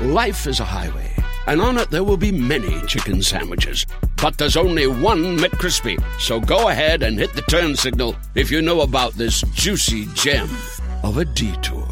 Life is a highway, and on it there will be many chicken sandwiches. But there's only one McCrispy. So go ahead and hit the turn signal if you know about this juicy gem of a detour.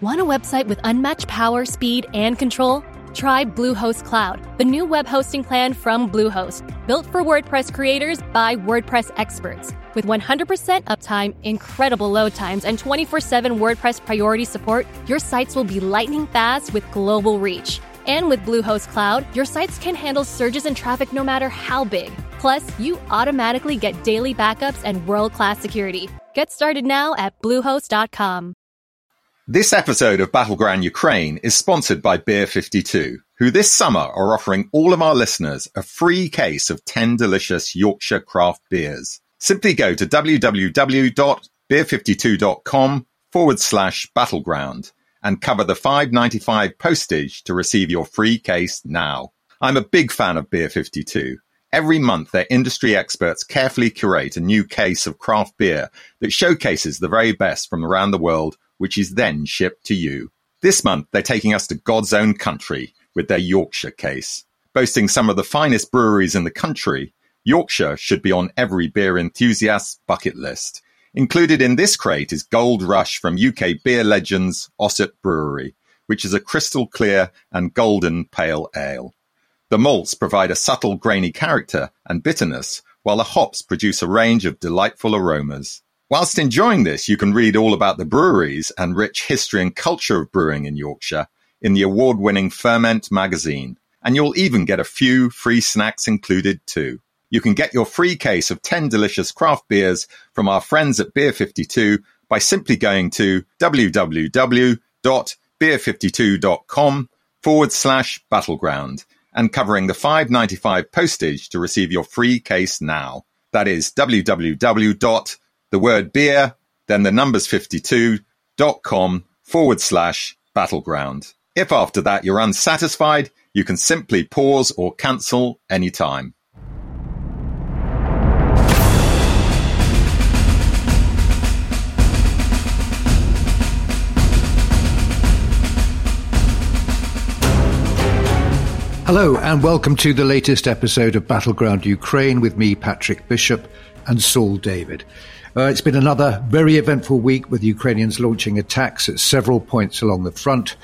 Want a website with unmatched power, speed, and control? Try Bluehost Cloud, the new web hosting plan from Bluehost, built for WordPress creators by WordPress experts. With 100% uptime, incredible load times, and 24 7 WordPress priority support, your sites will be lightning fast with global reach. And with Bluehost Cloud, your sites can handle surges in traffic no matter how big. Plus, you automatically get daily backups and world class security. Get started now at Bluehost.com. This episode of Battleground Ukraine is sponsored by Beer 52, who this summer are offering all of our listeners a free case of 10 delicious Yorkshire craft beers. Simply go to www.beer52.com forward slash battleground and cover the 5.95 postage to receive your free case now. I'm a big fan of Beer 52. Every month, their industry experts carefully curate a new case of craft beer that showcases the very best from around the world which is then shipped to you. This month, they're taking us to God's own country with their Yorkshire case. Boasting some of the finest breweries in the country, Yorkshire should be on every beer enthusiast's bucket list. Included in this crate is Gold Rush from UK beer legends Ossett Brewery, which is a crystal clear and golden pale ale. The malts provide a subtle grainy character and bitterness, while the hops produce a range of delightful aromas. Whilst enjoying this, you can read all about the breweries and rich history and culture of brewing in Yorkshire in the award-winning Ferment magazine. And you'll even get a few free snacks included too. You can get your free case of 10 delicious craft beers from our friends at Beer 52 by simply going to www.beer52.com forward slash battleground and covering the 5.95 postage to receive your free case now. That is www the word beer, then the numbers 52.com forward slash battleground. If after that you're unsatisfied, you can simply pause or cancel anytime. Hello, and welcome to the latest episode of Battleground Ukraine with me, Patrick Bishop, and Saul David. Uh, it's been another very eventful week with Ukrainians launching attacks at several points along the front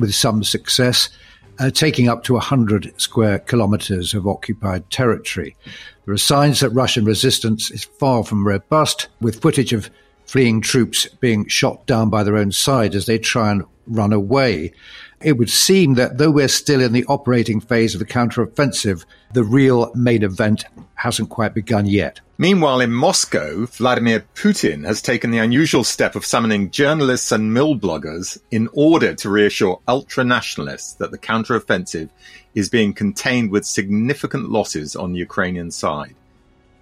with some success, uh, taking up to 100 square kilometers of occupied territory. There are signs that Russian resistance is far from robust, with footage of fleeing troops being shot down by their own side as they try and run away. It would seem that though we're still in the operating phase of the counteroffensive, the real main event hasn't quite begun yet. Meanwhile, in Moscow, Vladimir Putin has taken the unusual step of summoning journalists and milbloggers in order to reassure ultra nationalists that the counteroffensive is being contained with significant losses on the Ukrainian side.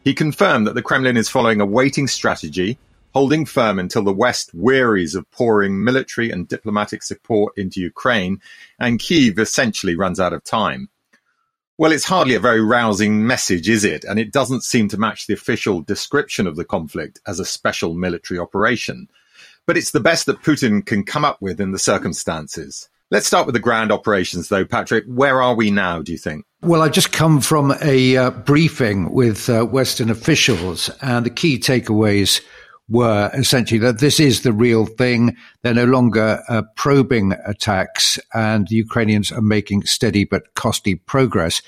He confirmed that the Kremlin is following a waiting strategy, holding firm until the West wearies of pouring military and diplomatic support into Ukraine and Kyiv essentially runs out of time. Well, it's hardly a very rousing message, is it? And it doesn't seem to match the official description of the conflict as a special military operation. But it's the best that Putin can come up with in the circumstances. Let's start with the ground operations, though, Patrick. Where are we now, do you think? Well, I just come from a uh, briefing with uh, Western officials, and the key takeaways were essentially that this is the real thing. They're no longer uh, probing attacks, and the Ukrainians are making steady but costly progress.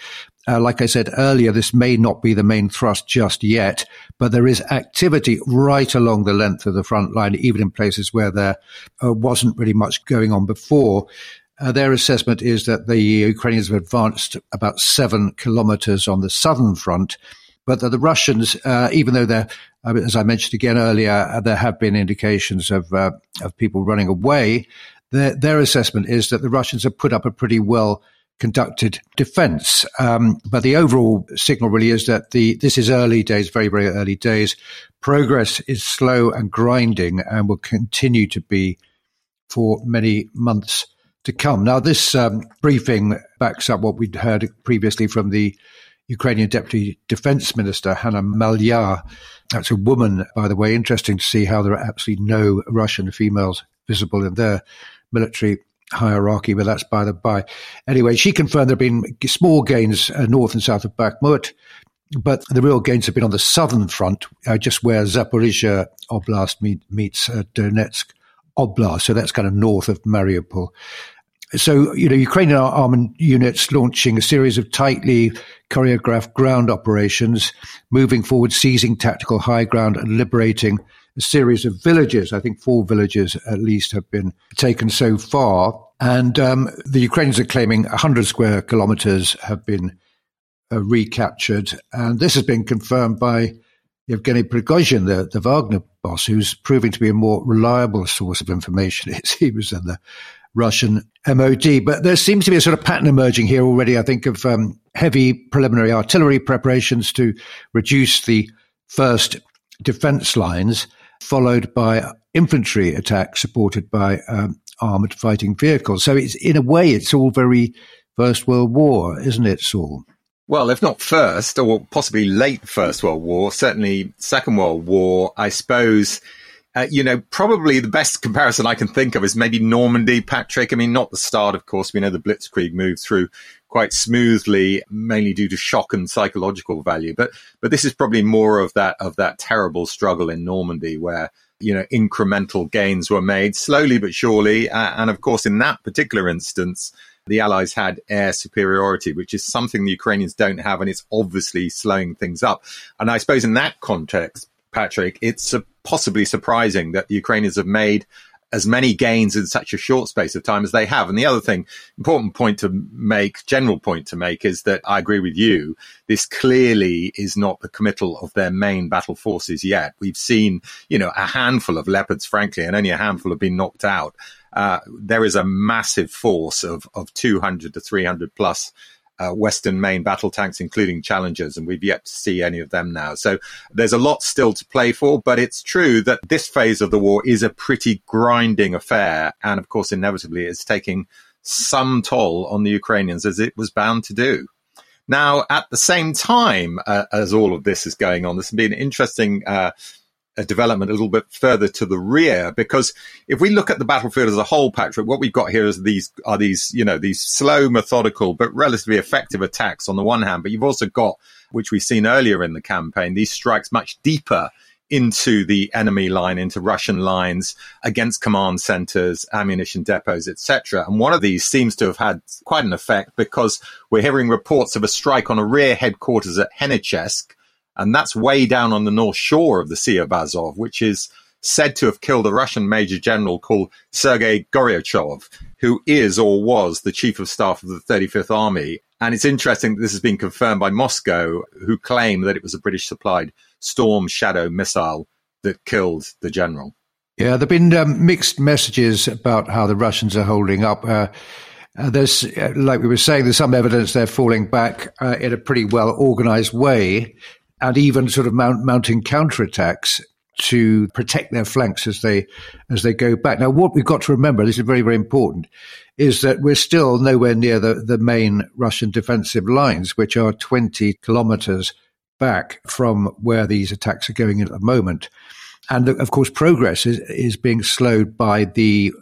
Uh, like I said earlier, this may not be the main thrust just yet, but there is activity right along the length of the front line, even in places where there uh, wasn't really much going on before. Uh, their assessment is that the Ukrainians have advanced about seven kilometers on the southern front, but that the Russians, uh, even though they're, as I mentioned again earlier, uh, there have been indications of uh, of people running away. Their, their assessment is that the Russians have put up a pretty well conducted defense. Um, but the overall signal really is that the this is early days, very very early days. Progress is slow and grinding, and will continue to be for many months to come. Now, this um, briefing backs up what we'd heard previously from the Ukrainian Deputy Defense Minister, Hanna Maliar. That's a woman, by the way. Interesting to see how there are absolutely no Russian females visible in their military hierarchy, but that's by the by. Anyway, she confirmed there have been small gains uh, north and south of Bakhmut, but the real gains have been on the southern front, uh, just where Zaporizhia Oblast meet, meets uh, Donetsk Oblast. So that's kind of north of Mariupol. So, you know, Ukrainian armed units launching a series of tightly choreographed ground operations, moving forward, seizing tactical high ground and liberating a series of villages. I think four villages at least have been taken so far. And um, the Ukrainians are claiming 100 square kilometers have been uh, recaptured. And this has been confirmed by Yevgeny Prigozhin, the, the Wagner boss, who's proving to be a more reliable source of information, it seems, than the Russian MOD. But there seems to be a sort of pattern emerging here already, I think, of um, heavy preliminary artillery preparations to reduce the first defense lines, followed by infantry attacks supported by um, armored fighting vehicles. So it's in a way, it's all very First World War, isn't it, Saul? Well, if not first, or possibly late First World War, certainly Second World War, I suppose. Uh, you know, probably the best comparison I can think of is maybe Normandy, Patrick. I mean, not the start, of course. We know the Blitzkrieg moved through quite smoothly, mainly due to shock and psychological value. But but this is probably more of that of that terrible struggle in Normandy, where you know incremental gains were made slowly but surely, uh, and of course, in that particular instance, the Allies had air superiority, which is something the Ukrainians don't have, and it's obviously slowing things up. And I suppose in that context, Patrick, it's possibly surprising that the Ukrainians have made as many gains in such a short space of time as they have. And the other thing, important point to make, general point to make is that I agree with you. This clearly is not the committal of their main battle forces yet. We've seen, you know, a handful of leopards, frankly, and only a handful have been knocked out. Uh, there is a massive force of, of 200 to 300 plus uh, Western main battle tanks, including Challengers, and we've yet to see any of them now. So there's a lot still to play for, but it's true that this phase of the war is a pretty grinding affair. And of course, inevitably, it's taking some toll on the Ukrainians as it was bound to do. Now, at the same time uh, as all of this is going on, this has been an interesting uh, a development a little bit further to the rear because if we look at the battlefield as a whole, Patrick, what we've got here is these are these you know these slow, methodical but relatively effective attacks on the one hand, but you've also got which we've seen earlier in the campaign these strikes much deeper into the enemy line, into Russian lines against command centers, ammunition depots, etc. And one of these seems to have had quite an effect because we're hearing reports of a strike on a rear headquarters at Henichesk, and that's way down on the north shore of the Sea of Azov, which is said to have killed a Russian major general called Sergei Goryachev, who is or was the chief of staff of the 35th Army. And it's interesting that this has been confirmed by Moscow, who claim that it was a British supplied Storm Shadow missile that killed the general. Yeah, there have been um, mixed messages about how the Russians are holding up. Uh, uh, there's, uh, like we were saying, there's some evidence they're falling back uh, in a pretty well organized way and even sort of mount, mounting counterattacks to protect their flanks as they as they go back. Now, what we've got to remember, this is very very important, is that we're still nowhere near the, the main Russian defensive lines, which are 20 kilometers back from where these attacks are going at the moment. And of course, progress is, is being slowed by the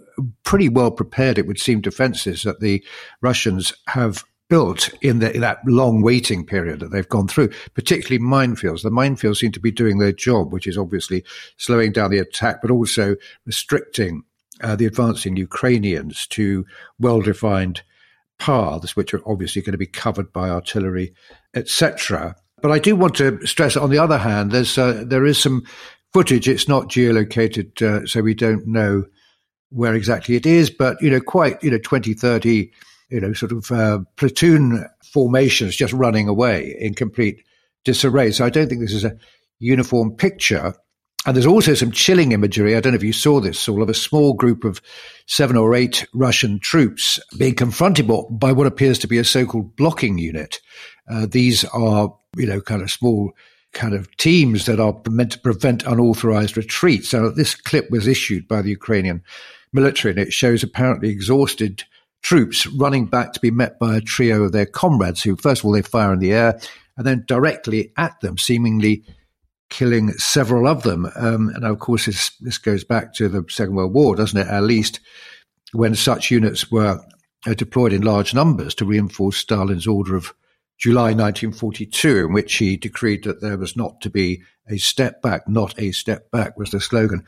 pretty well prepared, it would seem, defenses that the Russians have built in, the, in that long waiting period that they've gone through, particularly minefields. The minefields seem to be doing their job, which is obviously slowing down the attack, but also restricting uh, the advancing Ukrainians to well defined paths, which are obviously going to be covered by artillery, etc. But I do want to stress, on the other hand, there's uh, there is some footage. It's not geolocated, uh, so we don't know where exactly it is, but you know, quite you know, 20, 30 you know, sort of uh, platoon formations just running away in complete disarray. So I don't think this is a uniform picture. And there's also some chilling imagery. I don't know if you saw this, Saul, of a small group of seven or eight Russian troops being confronted by what appears to be a so-called blocking unit. Uh, these are, you know, kind of small kind of teams that are meant to prevent unauthorized retreats. So this clip was issued by the Ukrainian military and it shows apparently exhausted troops running back to be met by a trio of their comrades who, first of all, they fire in the air and then directly at them, seemingly killing several of them. Um, and of course, this, this goes back to the Second World War, doesn't it? At least when such units were uh, deployed in large numbers to reinforce Stalin's order of July 1942, in which he decreed that there was not to be a step back, not a step back was the slogan.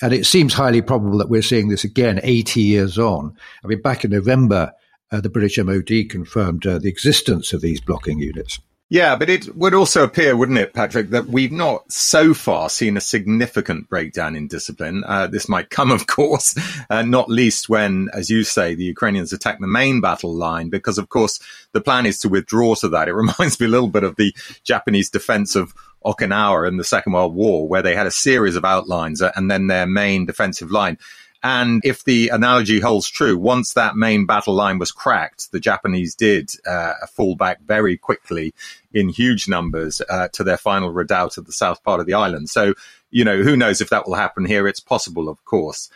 And it seems highly probable that we're seeing this again 80 years on. I mean, back in November, uh, the British MOD confirmed uh, the existence of these blocking units. Yeah, but it would also appear, wouldn't it, Patrick, that we've not so far seen a significant breakdown in discipline. Uh, this might come, of course, uh, not least when, as you say, the Ukrainians attack the main battle line, because, of course, the plan is to withdraw to that. It reminds me a little bit of the Japanese defense of Okinawa in the Second World War, where they had a series of outlines uh, and then their main defensive line. And if the analogy holds true, once that main battle line was cracked, the Japanese did uh, fall back very quickly in huge numbers uh, to their final redoubt at the south part of the island. So, you know, who knows if that will happen here? It's possible, of course.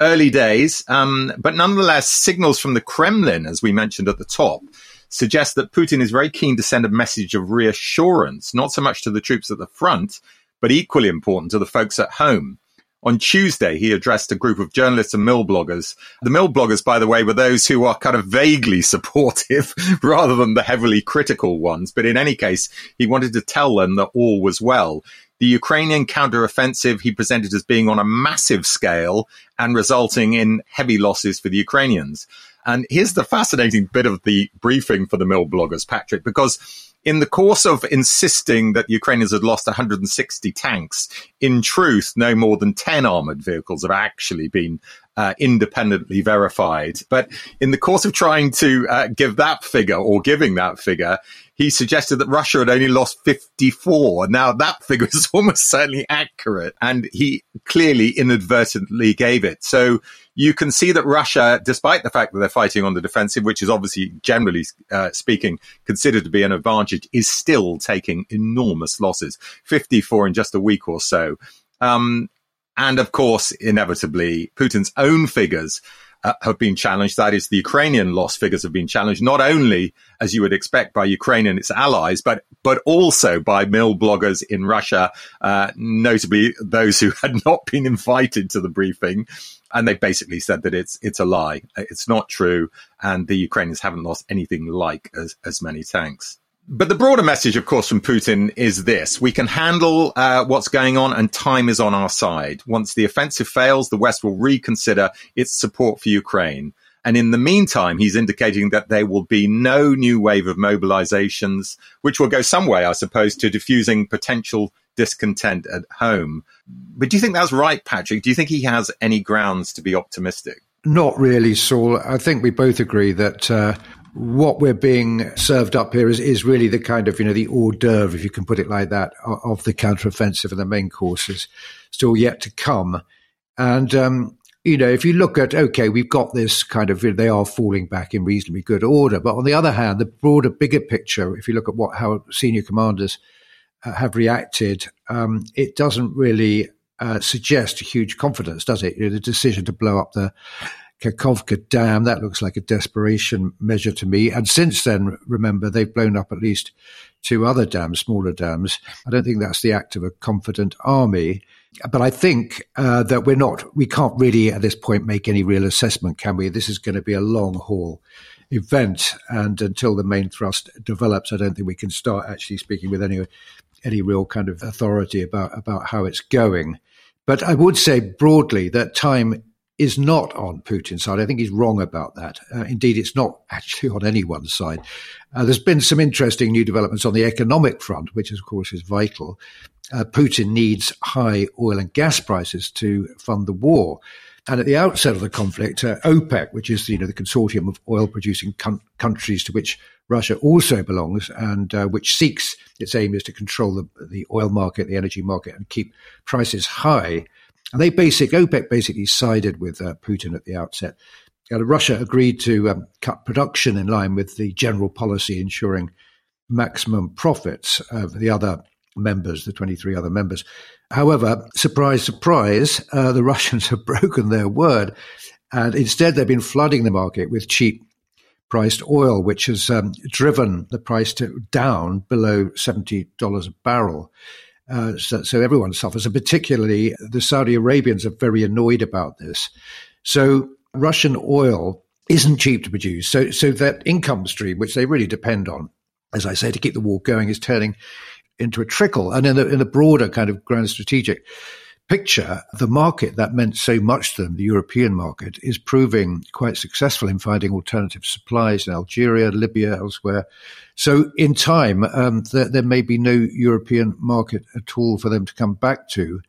Early days, um, but nonetheless, signals from the Kremlin, as we mentioned at the top, suggest that Putin is very keen to send a message of reassurance, not so much to the troops at the front, but equally important to the folks at home. On Tuesday, he addressed a group of journalists and milbloggers. The milbloggers, by the way, were those who are kind of vaguely supportive rather than the heavily critical ones. But in any case, he wanted to tell them that all was well. The Ukrainian counteroffensive he presented as being on a massive scale and resulting in heavy losses for the Ukrainians. And here's the fascinating bit of the briefing for the milbloggers, Patrick, because in the course of insisting that Ukrainians had lost 160 tanks, in truth, no more than 10 armored vehicles have actually been uh, independently verified. But in the course of trying to uh, give that figure or giving that figure, he suggested that Russia had only lost 54. Now that figure is almost certainly accurate and he clearly inadvertently gave it. So you can see that Russia, despite the fact that they're fighting on the defensive, which is obviously generally uh, speaking considered to be an advantage, is still taking enormous losses, 54 in just a week or so. Um, and of course, inevitably, Putin's own figures uh, have been challenged. That is, the Ukrainian loss figures have been challenged, not only, as you would expect, by Ukraine and its allies, but but also by milbloggers in Russia, uh, notably those who had not been invited to the briefing. And they basically said that it's it's a lie. It's not true, and the Ukrainians haven't lost anything like as as many tanks. But the broader message, of course, from Putin is this. We can handle uh, what's going on and time is on our side. Once the offensive fails, the West will reconsider its support for Ukraine. And in the meantime, he's indicating that there will be no new wave of mobilizations, which will go some way, I suppose, to diffusing potential discontent at home. But do you think that's right, Patrick? Do you think he has any grounds to be optimistic? Not really, Saul. I think we both agree that uh, what we're being served up here is, is really the kind of, you know, the hors d'oeuvre, if you can put it like that, of the counteroffensive and the main courses still yet to come. And, um, you know, if you look at, okay, we've got this kind of, they are falling back in reasonably good order. But on the other hand, the broader, bigger picture, if you look at what, how senior commanders uh, have reacted, um, it doesn't really uh, suggest huge confidence, does it? You know, the decision to blow up the Kakhovka Dam. That looks like a desperation measure to me. And since then, remember, they've blown up at least two other dams, smaller dams. I don't think that's the act of a confident army. But I think uh, that we're not, we can't really at this point make any real assessment, can we? This is going to be a long haul event. And until the main thrust develops, I don't think we can start actually speaking with any, any real kind of authority about, about how it's going. But I would say broadly that time is not on Putin's side. I think he's wrong about that. Uh, indeed, it's not actually on anyone's side. Uh, there's been some interesting new developments on the economic front, which of course is vital. Uh, Putin needs high oil and gas prices to fund the war. And at the outset of the conflict, uh, OPEC, which is you know the consortium of oil-producing com- countries to which Russia also belongs, and uh, which seeks its aim is to control the, the oil market, the energy market, and keep prices high and they basic OPEC basically sided with uh, Putin at the outset. Uh, Russia agreed to um, cut production in line with the general policy ensuring maximum profits of the other members, the 23 other members. However, surprise, surprise, uh, the Russians have broken their word. And instead, they've been flooding the market with cheap priced oil, which has um, driven the price to, down below $70 a barrel. Uh, so, so, everyone suffers, and particularly the Saudi Arabians are very annoyed about this. So Russian oil isn't cheap to produce. So, so that income stream, which they really depend on, as I say, to keep the war going, is turning into a trickle. And in the, in the broader kind of grand strategic picture, the market that meant so much to them, the European market, is proving quite successful in finding alternative supplies in Algeria, Libya, elsewhere. So in time, um, there, there may be no European market at all for them to come back to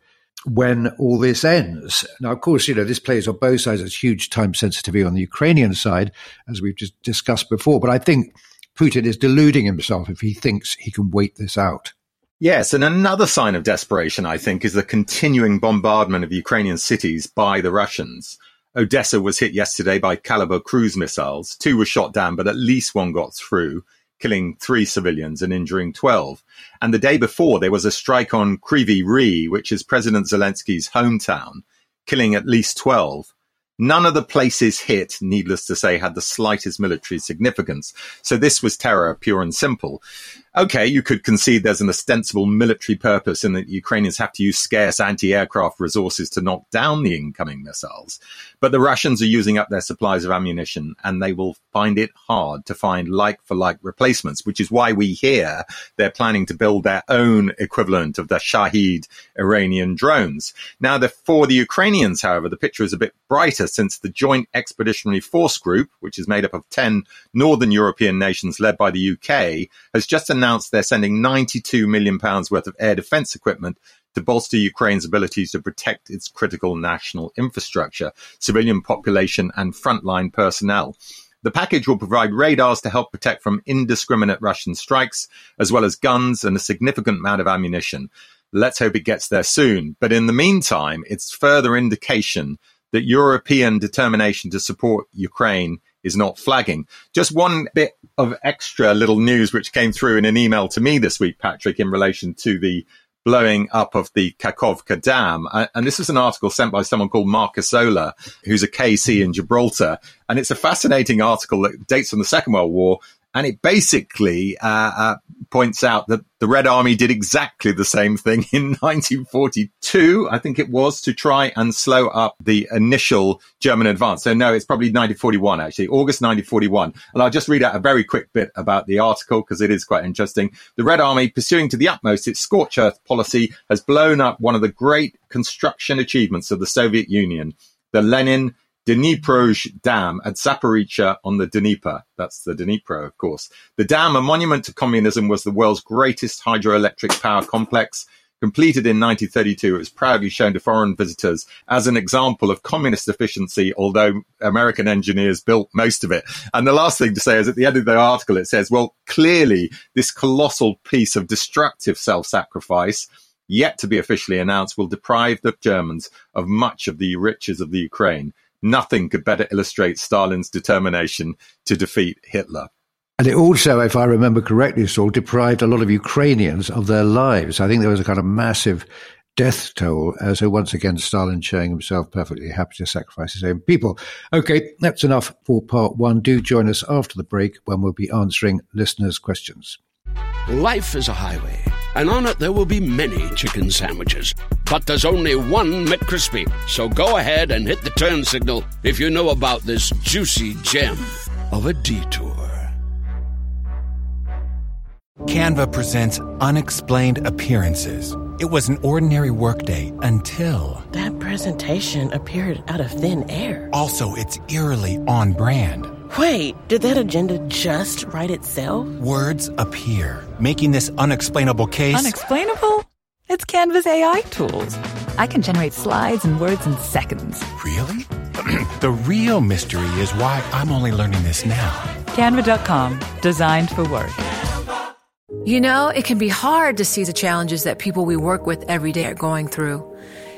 when all this ends. Now, of course, you know, this plays on both sides. There's huge time sensitivity on the Ukrainian side, as we've just discussed before. But I think Putin is deluding himself if he thinks he can wait this out. Yes, and another sign of desperation, I think, is the continuing bombardment of Ukrainian cities by the Russians. Odessa was hit yesterday by Kalibr cruise missiles. Two were shot down, but at least one got through, killing three civilians and injuring 12. And the day before, there was a strike on Kryvyi Rih, which is President Zelensky's hometown, killing at least 12. None of the places hit, needless to say, had the slightest military significance. So this was terror, pure and simple okay, you could concede there's an ostensible military purpose in that Ukrainians have to use scarce anti-aircraft resources to knock down the incoming missiles. But the Russians are using up their supplies of ammunition and they will find it hard to find like for like replacements, which is why we hear they're planning to build their own equivalent of the Shahed Iranian drones. Now, the, for the Ukrainians, however, the picture is a bit brighter since the Joint Expeditionary Force Group, which is made up of 10 Northern European nations led by the UK, has just announced announced they're sending 92 million pounds worth of air defense equipment to bolster Ukraine's abilities to protect its critical national infrastructure, civilian population, and frontline personnel. The package will provide radars to help protect from indiscriminate Russian strikes, as well as guns and a significant amount of ammunition. Let's hope it gets there soon. But in the meantime, it's further indication that European determination to support Ukraine is not flagging. Just one bit of extra little news which came through in an email to me this week, Patrick, in relation to the blowing up of the Kakhovka Dam. Uh, and this is an article sent by someone called Marcus Ola, who's a KC in Gibraltar. And it's a fascinating article that dates from the Second World War and it basically uh, uh, points out that the Red Army did exactly the same thing in 1942, I think it was, to try and slow up the initial German advance. So no, it's probably 1941 actually, August 1941. And I'll just read out a very quick bit about the article because it is quite interesting. The Red Army, pursuing to the utmost its scorch earth policy, has blown up one of the great construction achievements of the Soviet Union, the Lenin Dniprozh Dam at Zaporizhia on the Dnieper. That's the Dnipro, of course. The dam, a monument to communism, was the world's greatest hydroelectric power complex. Completed in 1932, it was proudly shown to foreign visitors as an example of communist efficiency, although American engineers built most of it. And the last thing to say is at the end of the article, it says, well, clearly this colossal piece of destructive self-sacrifice yet to be officially announced will deprive the Germans of much of the riches of the Ukraine. Nothing could better illustrate Stalin's determination to defeat Hitler. And it also, if I remember correctly, Saul, deprived a lot of Ukrainians of their lives. I think there was a kind of massive death toll. Uh, so once again, Stalin showing himself perfectly happy to sacrifice his own people. Okay, that's enough for part one. Do join us after the break when we'll be answering listeners' questions. Life is a highway, and on it there will be many chicken sandwiches. But there's only one McCrispy. So go ahead and hit the turn signal if you know about this juicy gem of a detour. Canva presents unexplained appearances. It was an ordinary workday until. That presentation appeared out of thin air. Also, it's eerily on brand. Wait, did that agenda just write itself? Words appear, making this unexplainable case. Unexplainable? It's Canva's AI tools. I can generate slides and words in seconds. Really? the real mystery is why I'm only learning this now. Canva.com, designed for work. You know, it can be hard to see the challenges that people we work with every day are going through.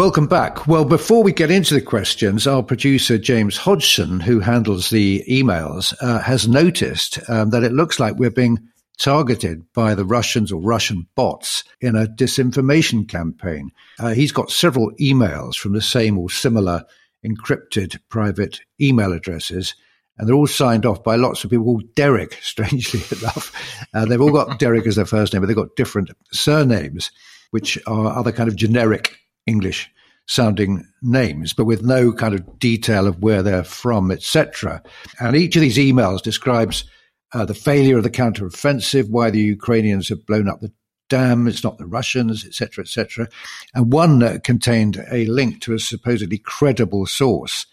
Welcome back. Well, before we get into the questions, our producer, James Hodgson, who handles the emails, uh, has noticed um, that it looks like we're being targeted by the Russians or Russian bots in a disinformation campaign. Uh, he's got several emails from the same or similar encrypted private email addresses. And they're all signed off by lots of people called Derek, strangely enough. Uh, they've all got Derek as their first name, but they've got different surnames, which are other kind of generic English sounding names, but with no kind of detail of where they're from, etc. And each of these emails describes uh, the failure of the counteroffensive, why the Ukrainians have blown up the dam, it's not the Russians, etc., etc. And one uh, contained a link to a supposedly credible source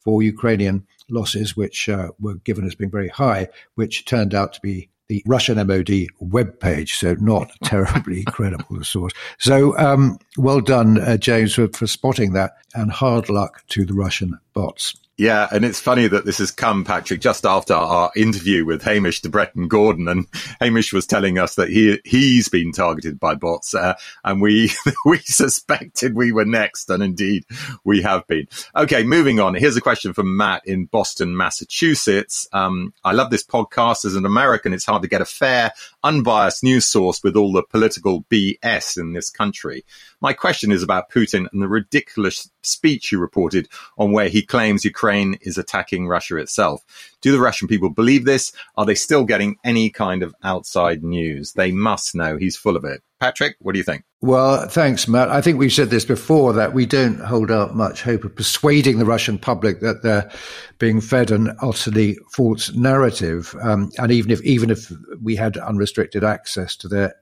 for Ukrainian losses, which uh, were given as being very high, which turned out to be the Russian MOD webpage, so not terribly credible source. So um, well done, uh, James, for, for spotting that, and hard luck to the Russian bots. Yeah, and it's funny that this has come, Patrick, just after our interview with Hamish de Bretton Gordon, and Hamish was telling us that he he's been targeted by bots, uh, and we we suspected we were next, and indeed we have been. Okay, moving on. Here's a question from Matt in Boston, Massachusetts. Um, I love this podcast. As an American, it's hard to get a fair, unbiased news source with all the political BS in this country. My question is about Putin and the ridiculous speech he reported on where he claims Ukraine is attacking Russia itself. Do the Russian people believe this? Are they still getting any kind of outside news? They must know he's full of it. Patrick, what do you think? Well, thanks, Matt. I think we've said this before that we don't hold out much hope of persuading the Russian public that they're being fed an utterly false narrative. Um, and even if even if we had unrestricted access to their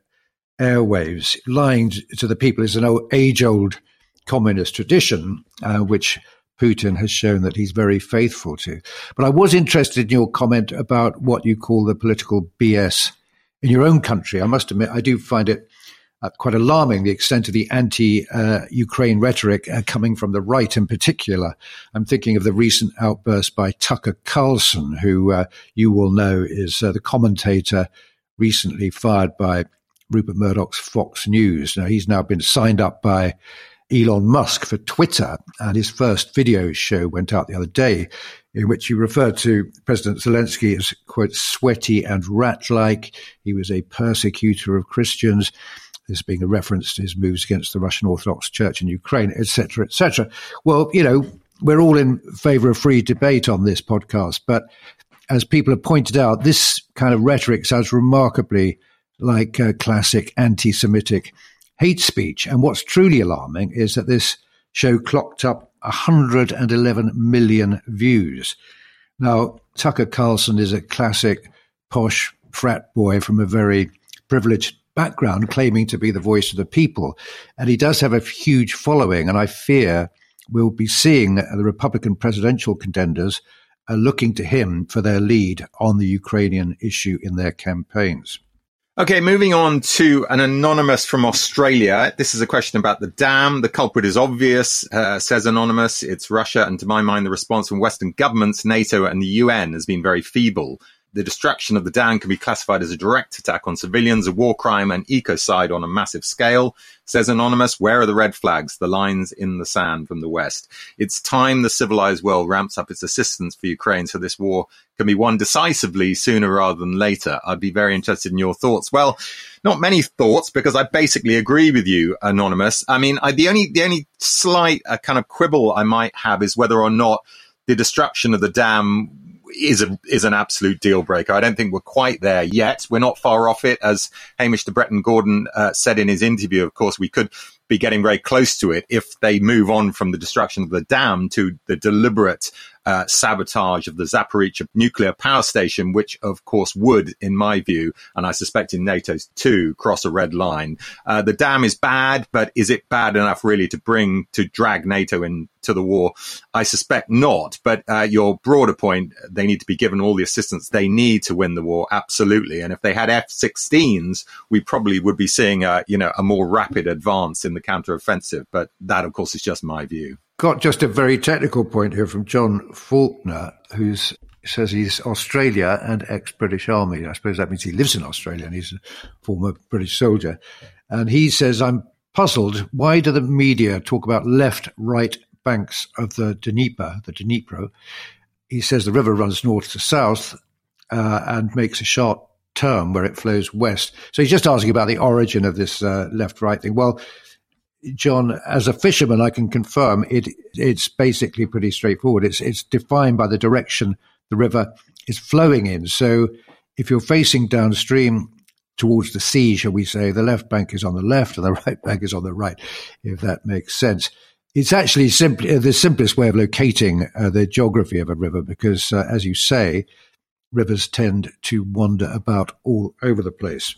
airwaves. Lying to the people is an age old communist tradition, uh, which Putin has shown that he's very faithful to. But I was interested in your comment about what you call the political BS in your own country. I must admit, I do find it uh, quite alarming the extent of the anti-Ukraine uh, rhetoric uh, coming from the right in particular. I'm thinking of the recent outburst by Tucker Carlson, who uh, you will know is uh, the commentator recently fired by Rupert Murdoch's Fox News. Now, he's now been signed up by Elon Musk for Twitter, and his first video show went out the other day in which he referred to President Zelensky as, quote, sweaty and rat like. He was a persecutor of Christians. This being a reference to his moves against the Russian Orthodox Church in Ukraine, etc., etc. Well, you know, we're all in favor of free debate on this podcast, but as people have pointed out, this kind of rhetoric sounds remarkably like uh, classic anti Semitic hate speech. And what's truly alarming is that this show clocked up 111 million views. Now, Tucker Carlson is a classic posh frat boy from a very privileged background, claiming to be the voice of the people. And he does have a huge following. And I fear we'll be seeing the Republican presidential contenders uh, looking to him for their lead on the Ukrainian issue in their campaigns. Okay, moving on to an anonymous from Australia. This is a question about the dam. The culprit is obvious, uh, says anonymous. It's Russia, and to my mind, the response from Western governments, NATO, and the UN has been very feeble. The destruction of the dam can be classified as a direct attack on civilians, a war crime, and ecocide on a massive scale. Says Anonymous, where are the red flags, the lines in the sand from the West? It's time the civilized world ramps up its assistance for Ukraine so this war can be won decisively sooner rather than later. I'd be very interested in your thoughts. Well, not many thoughts because I basically agree with you, Anonymous. I mean, I, the only, the only slight uh, kind of quibble I might have is whether or not the destruction of the dam is a, is an absolute deal breaker. I don't think we're quite there yet. We're not far off it, as Hamish de Bretton Gordon uh, said in his interview. Of course, we could be getting very close to it if they move on from the destruction of the dam to the deliberate uh, sabotage of the Zaporizhzhia nuclear power station, which of course would, in my view, and I suspect in NATO's too, cross a red line. Uh, the dam is bad, but is it bad enough really to bring, to drag NATO into the war? I suspect not. But uh, your broader point, they need to be given all the assistance they need to win the war, absolutely. And if they had F-16s, we probably would be seeing a, you know, a more rapid advance in the counteroffensive. But that, of course, is just my view got just a very technical point here from John Faulkner, who says he's Australia and ex-British Army. I suppose that means he lives in Australia and he's a former British soldier. And he says, I'm puzzled. Why do the media talk about left, right banks of the Dnieper, the Dnipro? He says the river runs north to south uh, and makes a sharp turn where it flows west. So he's just asking about the origin of this uh, left right thing. Well, John, as a fisherman, I can confirm it. It's basically pretty straightforward. It's it's defined by the direction the river is flowing in. So, if you're facing downstream towards the sea, shall we say, the left bank is on the left and the right bank is on the right, if that makes sense. It's actually simply uh, the simplest way of locating uh, the geography of a river because, uh, as you say, rivers tend to wander about all over the place.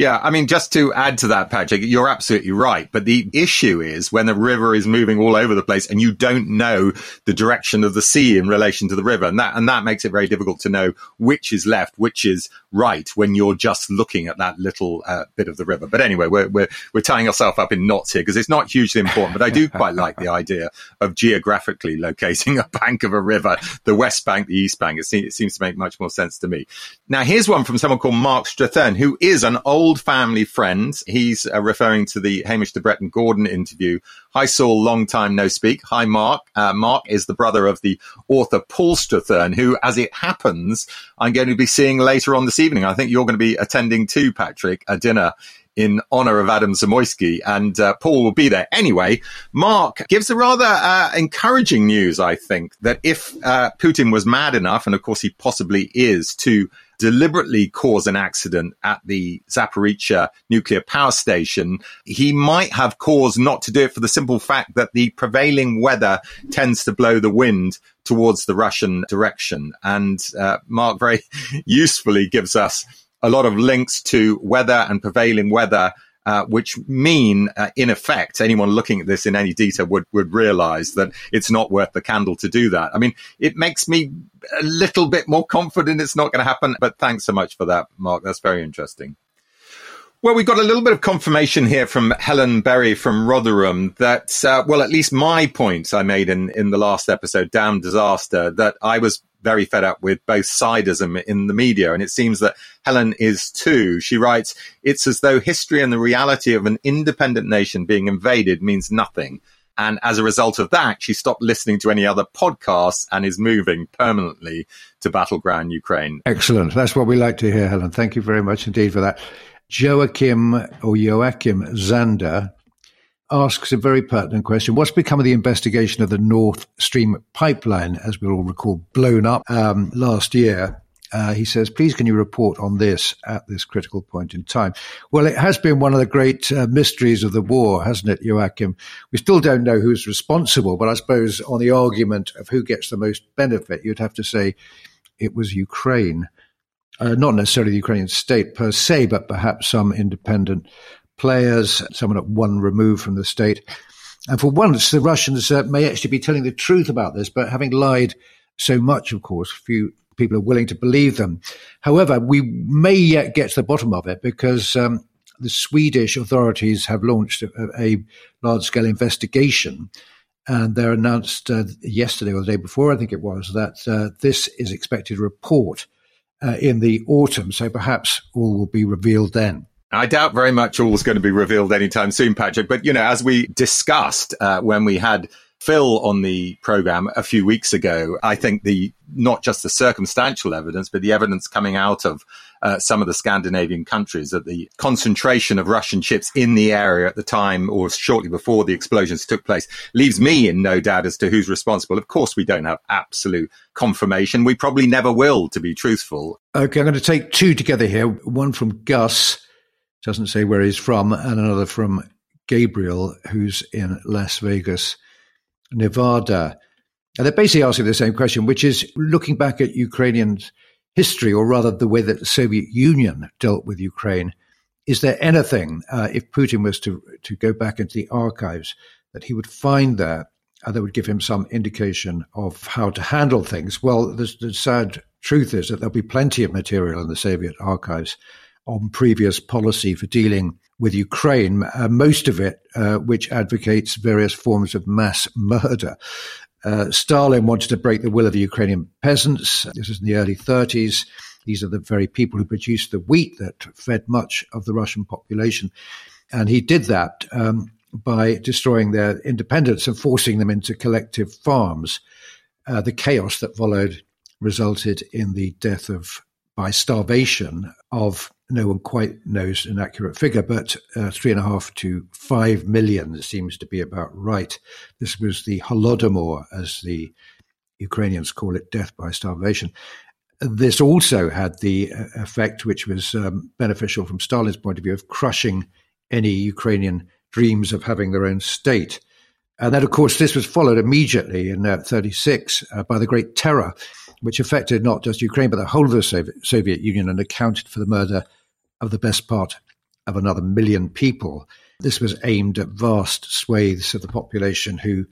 Yeah, I mean, just to add to that, Patrick, you're absolutely right. But the issue is when the river is moving all over the place and you don't know the direction of the sea in relation to the river. And that, and that makes it very difficult to know which is left, which is right when you're just looking at that little uh, bit of the river. But anyway, we're, we're, we're tying ourselves up in knots here because it's not hugely important. But I do quite like the idea of geographically locating a bank of a river, the west bank, the east bank. It, se- it seems to make much more sense to me. Now, here's one from someone called Mark Strathern, who is an old old family friend. He's uh, referring to the Hamish de Bretton Gordon interview. Hi, Saul, long time no speak. Hi, Mark. Uh, Mark is the brother of the author Paul Strathern, who, as it happens, I'm going to be seeing later on this evening. I think you're going to be attending too, Patrick, a dinner in honor of Adam Zamoyski, and uh, Paul will be there. Anyway, Mark gives a rather uh, encouraging news, I think, that if uh, Putin was mad enough, and of course he possibly is, to deliberately cause an accident at the Zaporizhia nuclear power station, he might have cause not to do it for the simple fact that the prevailing weather tends to blow the wind towards the Russian direction. And uh, Mark very usefully gives us a lot of links to weather and prevailing weather uh, which mean, uh, in effect, anyone looking at this in any detail would, would realize that it's not worth the candle to do that. I mean, it makes me a little bit more confident it's not going to happen, but thanks so much for that, Mark. That's very interesting. Well, we got a little bit of confirmation here from Helen Berry from Rotherham that, uh, well, at least my point I made in, in the last episode, Dam Disaster, that I was very fed up with both sidism in the media. And it seems that Helen is too. She writes, it's as though history and the reality of an independent nation being invaded means nothing. And as a result of that, she stopped listening to any other podcasts and is moving permanently to battleground Ukraine. Excellent. That's what we like to hear, Helen. Thank you very much indeed for that. Joachim or Joachim Zander asks a very pertinent question. What's become of the investigation of the North Stream pipeline, as we all recall, blown up um, last year? Uh, he says, please can you report on this at this critical point in time? Well, it has been one of the great uh, mysteries of the war, hasn't it, Joachim? We still don't know who's responsible, but I suppose on the argument of who gets the most benefit, you'd have to say it was Ukraine. Uh, not necessarily the Ukrainian state per se, but perhaps some independent players, someone at one remove from the state. And for once, the Russians uh, may actually be telling the truth about this, but having lied so much, of course, few people are willing to believe them. However, we may yet get to the bottom of it because um, the Swedish authorities have launched a, a large scale investigation. And they announced uh, yesterday or the day before, I think it was, that uh, this is expected report uh, in the autumn. So perhaps all will be revealed then. I doubt very much all is going to be revealed anytime soon, Patrick. But, you know, as we discussed uh, when we had Phil on the program a few weeks ago, I think the not just the circumstantial evidence, but the evidence coming out of uh, some of the Scandinavian countries that the concentration of Russian ships in the area at the time or shortly before the explosions took place leaves me in no doubt as to who's responsible. Of course, we don't have absolute confirmation. We probably never will, to be truthful. Okay, I'm going to take two together here. One from Gus doesn't say where he's from, and another from Gabriel, who's in Las Vegas, Nevada. And they're basically asking the same question, which is looking back at Ukrainian history, or rather the way that the Soviet Union dealt with Ukraine. Is there anything, uh, if Putin was to, to go back into the archives, that he would find there uh, that would give him some indication of how to handle things? Well, the, the sad truth is that there'll be plenty of material in the Soviet archives on previous policy for dealing with Ukraine, uh, most of it uh, which advocates various forms of mass murder. Uh, Stalin wanted to break the will of the Ukrainian peasants. This was in the early 30s. These are the very people who produced the wheat that fed much of the Russian population. And he did that um, by destroying their independence and forcing them into collective farms. Uh, the chaos that followed resulted in the death of by starvation of no one quite knows an accurate figure, but uh, three and a half to five million seems to be about right. This was the Holodomor, as the Ukrainians call it, death by starvation. This also had the uh, effect, which was um, beneficial from Stalin's point of view, of crushing any Ukrainian dreams of having their own state. And then, of course, this was followed immediately in uh, 36 uh, by the Great Terror, which affected not just Ukraine, but the whole of the Soviet, Union and accounted for the murder of the best part of another million people. This was aimed at vast swathes of the population who,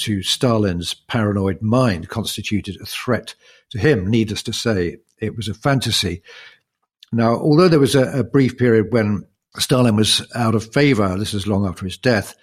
to Stalin's paranoid mind, constituted a threat to him. Needless to say, it was a fantasy. Now, although there was a, a brief period when Stalin was out of favor, this is long after his death,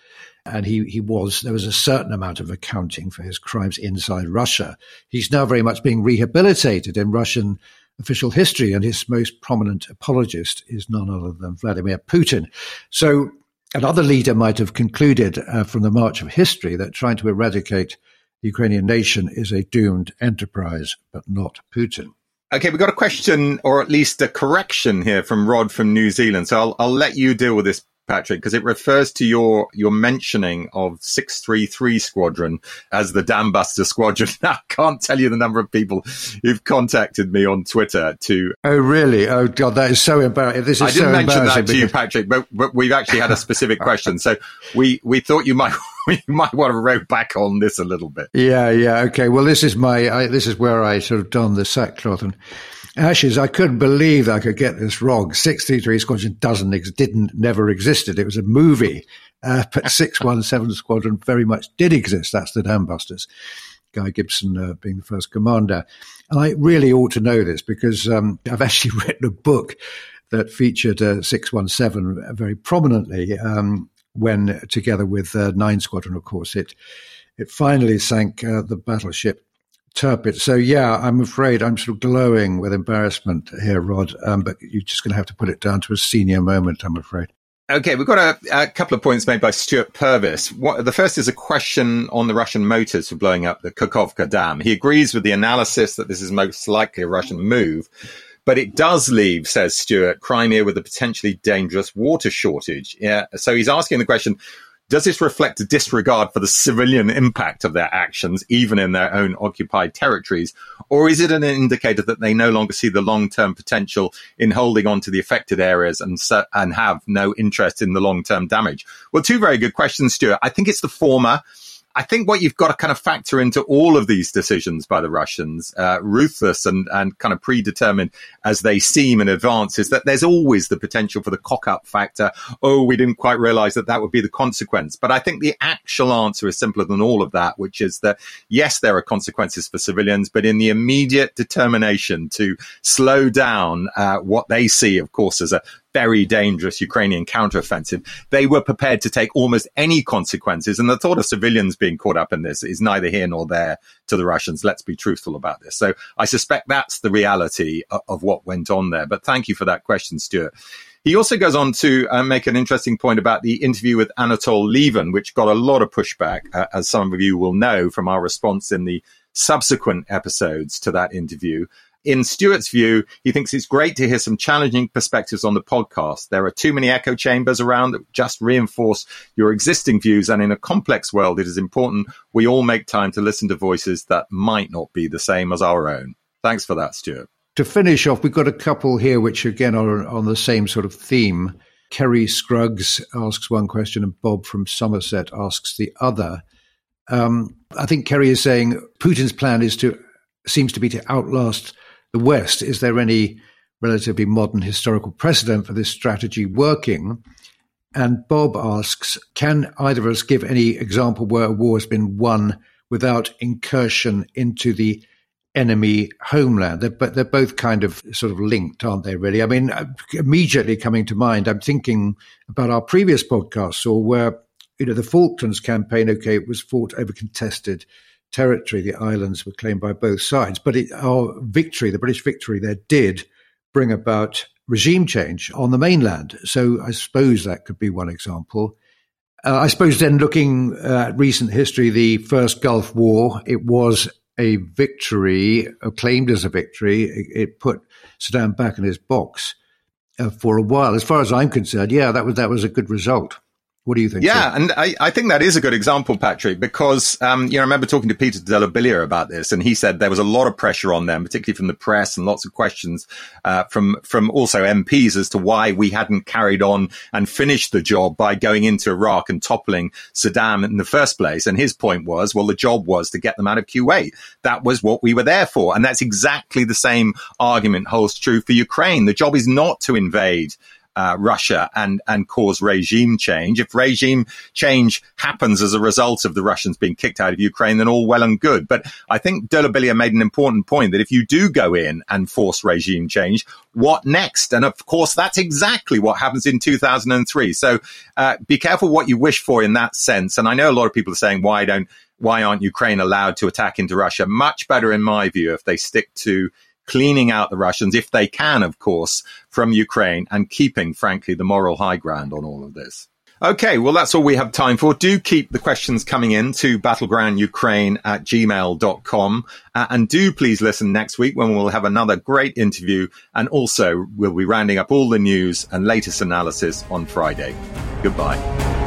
and he, he was, there was a certain amount of accounting for his crimes inside Russia. He's now very much being rehabilitated in Russian official history, and his most prominent apologist is none other than Vladimir Putin. So another leader might have concluded uh, from the march of history that trying to eradicate the Ukrainian nation is a doomed enterprise, but not Putin. Okay, we've got a question or at least a correction here from Rod from New Zealand. So I'll, I'll let you deal with this Patrick, because it refers to your your mentioning of 633 Squadron as the Dambuster Squadron. I can't tell you the number of people who've contacted me on Twitter to. Oh, really? Oh, God, that is so embarrassing. This is I didn't so mention that to because... you, Patrick, but, but we've actually had a specific question. So we, we thought you might. We might want to row back on this a little bit. Yeah, yeah, okay. Well, this is my, I, this is where I sort of don the sackcloth and Ashes, I couldn't believe I could get this wrong. 633 Squadron doesn't, didn't, never existed. It was a movie. Uh, but 617 Squadron very much did exist. That's the Dambusters. Guy Gibson uh, being the first commander. And I really ought to know this because um, I've actually written a book that featured uh, 617 very prominently um, when, together with uh, 9 Squadron, of course, it, it finally sank uh, the battleship Tirpitz. So yeah, I'm afraid I'm sort of glowing with embarrassment here, Rod. Um, but you're just going to have to put it down to a senior moment, I'm afraid. Okay, we've got a, a, couple of points made by Stuart Purvis. What, the first is a question on the Russian motives for blowing up the Kakhovka Dam. He agrees with the analysis that this is most likely a Russian move, but it does leave, says Stuart, Crimea with a potentially dangerous water shortage. Yeah, so he's asking the question: does this reflect a disregard for the civilian impact of their actions, even in their own occupied territories? Or is it an indicator that they no longer see the long term potential in holding on to the affected areas and, and have no interest in the long term damage? Well, two very good questions, Stuart. I think it's the former. I think what you've got to kind of factor into all of these decisions by the Russians, uh, ruthless and, and kind of predetermined as they seem in advance, is that there's always the potential for the cock up factor. Oh, we didn't quite realize that that would be the consequence. But I think the actual answer is simpler than all of that, which is that yes, there are consequences for civilians, but in the immediate determination to slow down uh, what they see, of course, as a very dangerous Ukrainian counteroffensive, they were prepared to take almost any consequences. And the thought of civilians being caught up in this is neither here nor there to the Russians. Let's be truthful about this. So I suspect that's the reality of, of what went on there. But thank you for that question, Stuart. He also goes on to uh, make an interesting point about the interview with Anatol Lieven, which got a lot of pushback, uh, as some of you will know from our response in the subsequent episodes to that interview in Stuart's view, he thinks it's great to hear some challenging perspectives on the podcast. There are too many echo chambers around that just reinforce your existing views. And in a complex world, it is important we all make time to listen to voices that might not be the same as our own. Thanks for that, Stuart. To finish off, we've got a couple here which again are on the same sort of theme. Kerry Scruggs asks one question and Bob from Somerset asks the other. Um, I think Kerry is saying Putin's plan is to seems to be to outlast the West. Is there any relatively modern historical precedent for this strategy working? And Bob asks, can either of us give any example where a war has been won without incursion into the enemy homeland? They're, but they're both kind of sort of linked, aren't they, really? I mean, immediately coming to mind, I'm thinking about our previous podcast or where, you know, the Falklands campaign, okay, it was fought over contested territory. The islands were claimed by both sides, but it, our victory, the British victory there, did bring about regime change on the mainland. So I suppose that could be one example. Uh, I suppose then looking at recent history, the first Gulf War, it was a victory, claimed as a victory. It, it put Saddam back in his box uh, for a while. As far as I'm concerned, yeah, that was that was a good result. What do you think? Yeah, and I, I, think that is a good example, Patrick, because um, you know I remember talking to Peter de la Billière about this, and he said there was a lot of pressure on them, particularly from the press, and lots of questions uh, from from also MPs as to why we hadn't carried on and finished the job by going into Iraq and toppling Saddam in the first place. And his point was, well, the job was to get them out of Kuwait. That was what we were there for, and that's exactly the same argument holds true for Ukraine. The job is not to invade uh, Russia and and cause regime change. If regime change happens as a result of the Russians being kicked out of Ukraine, then all well and good. But I think de la Billière made an important point that if you do go in and force regime change, what next? And of course, that's exactly what happens in 2003. So uh, be careful what you wish for in that sense. And I know a lot of people are saying, why don't why aren't Ukraine allowed to attack into Russia? Much better, in my view, if they stick to cleaning out the Russians, if they can, of course, from Ukraine and keeping, frankly, the moral high ground on all of this. Okay, well, that's all we have time for. Do keep the questions coming in to battlegroundukraine at gmail.com. Uh, and do please listen next week when we'll have another great interview. And also, we'll be rounding up all the news and latest analysis on Friday. Goodbye.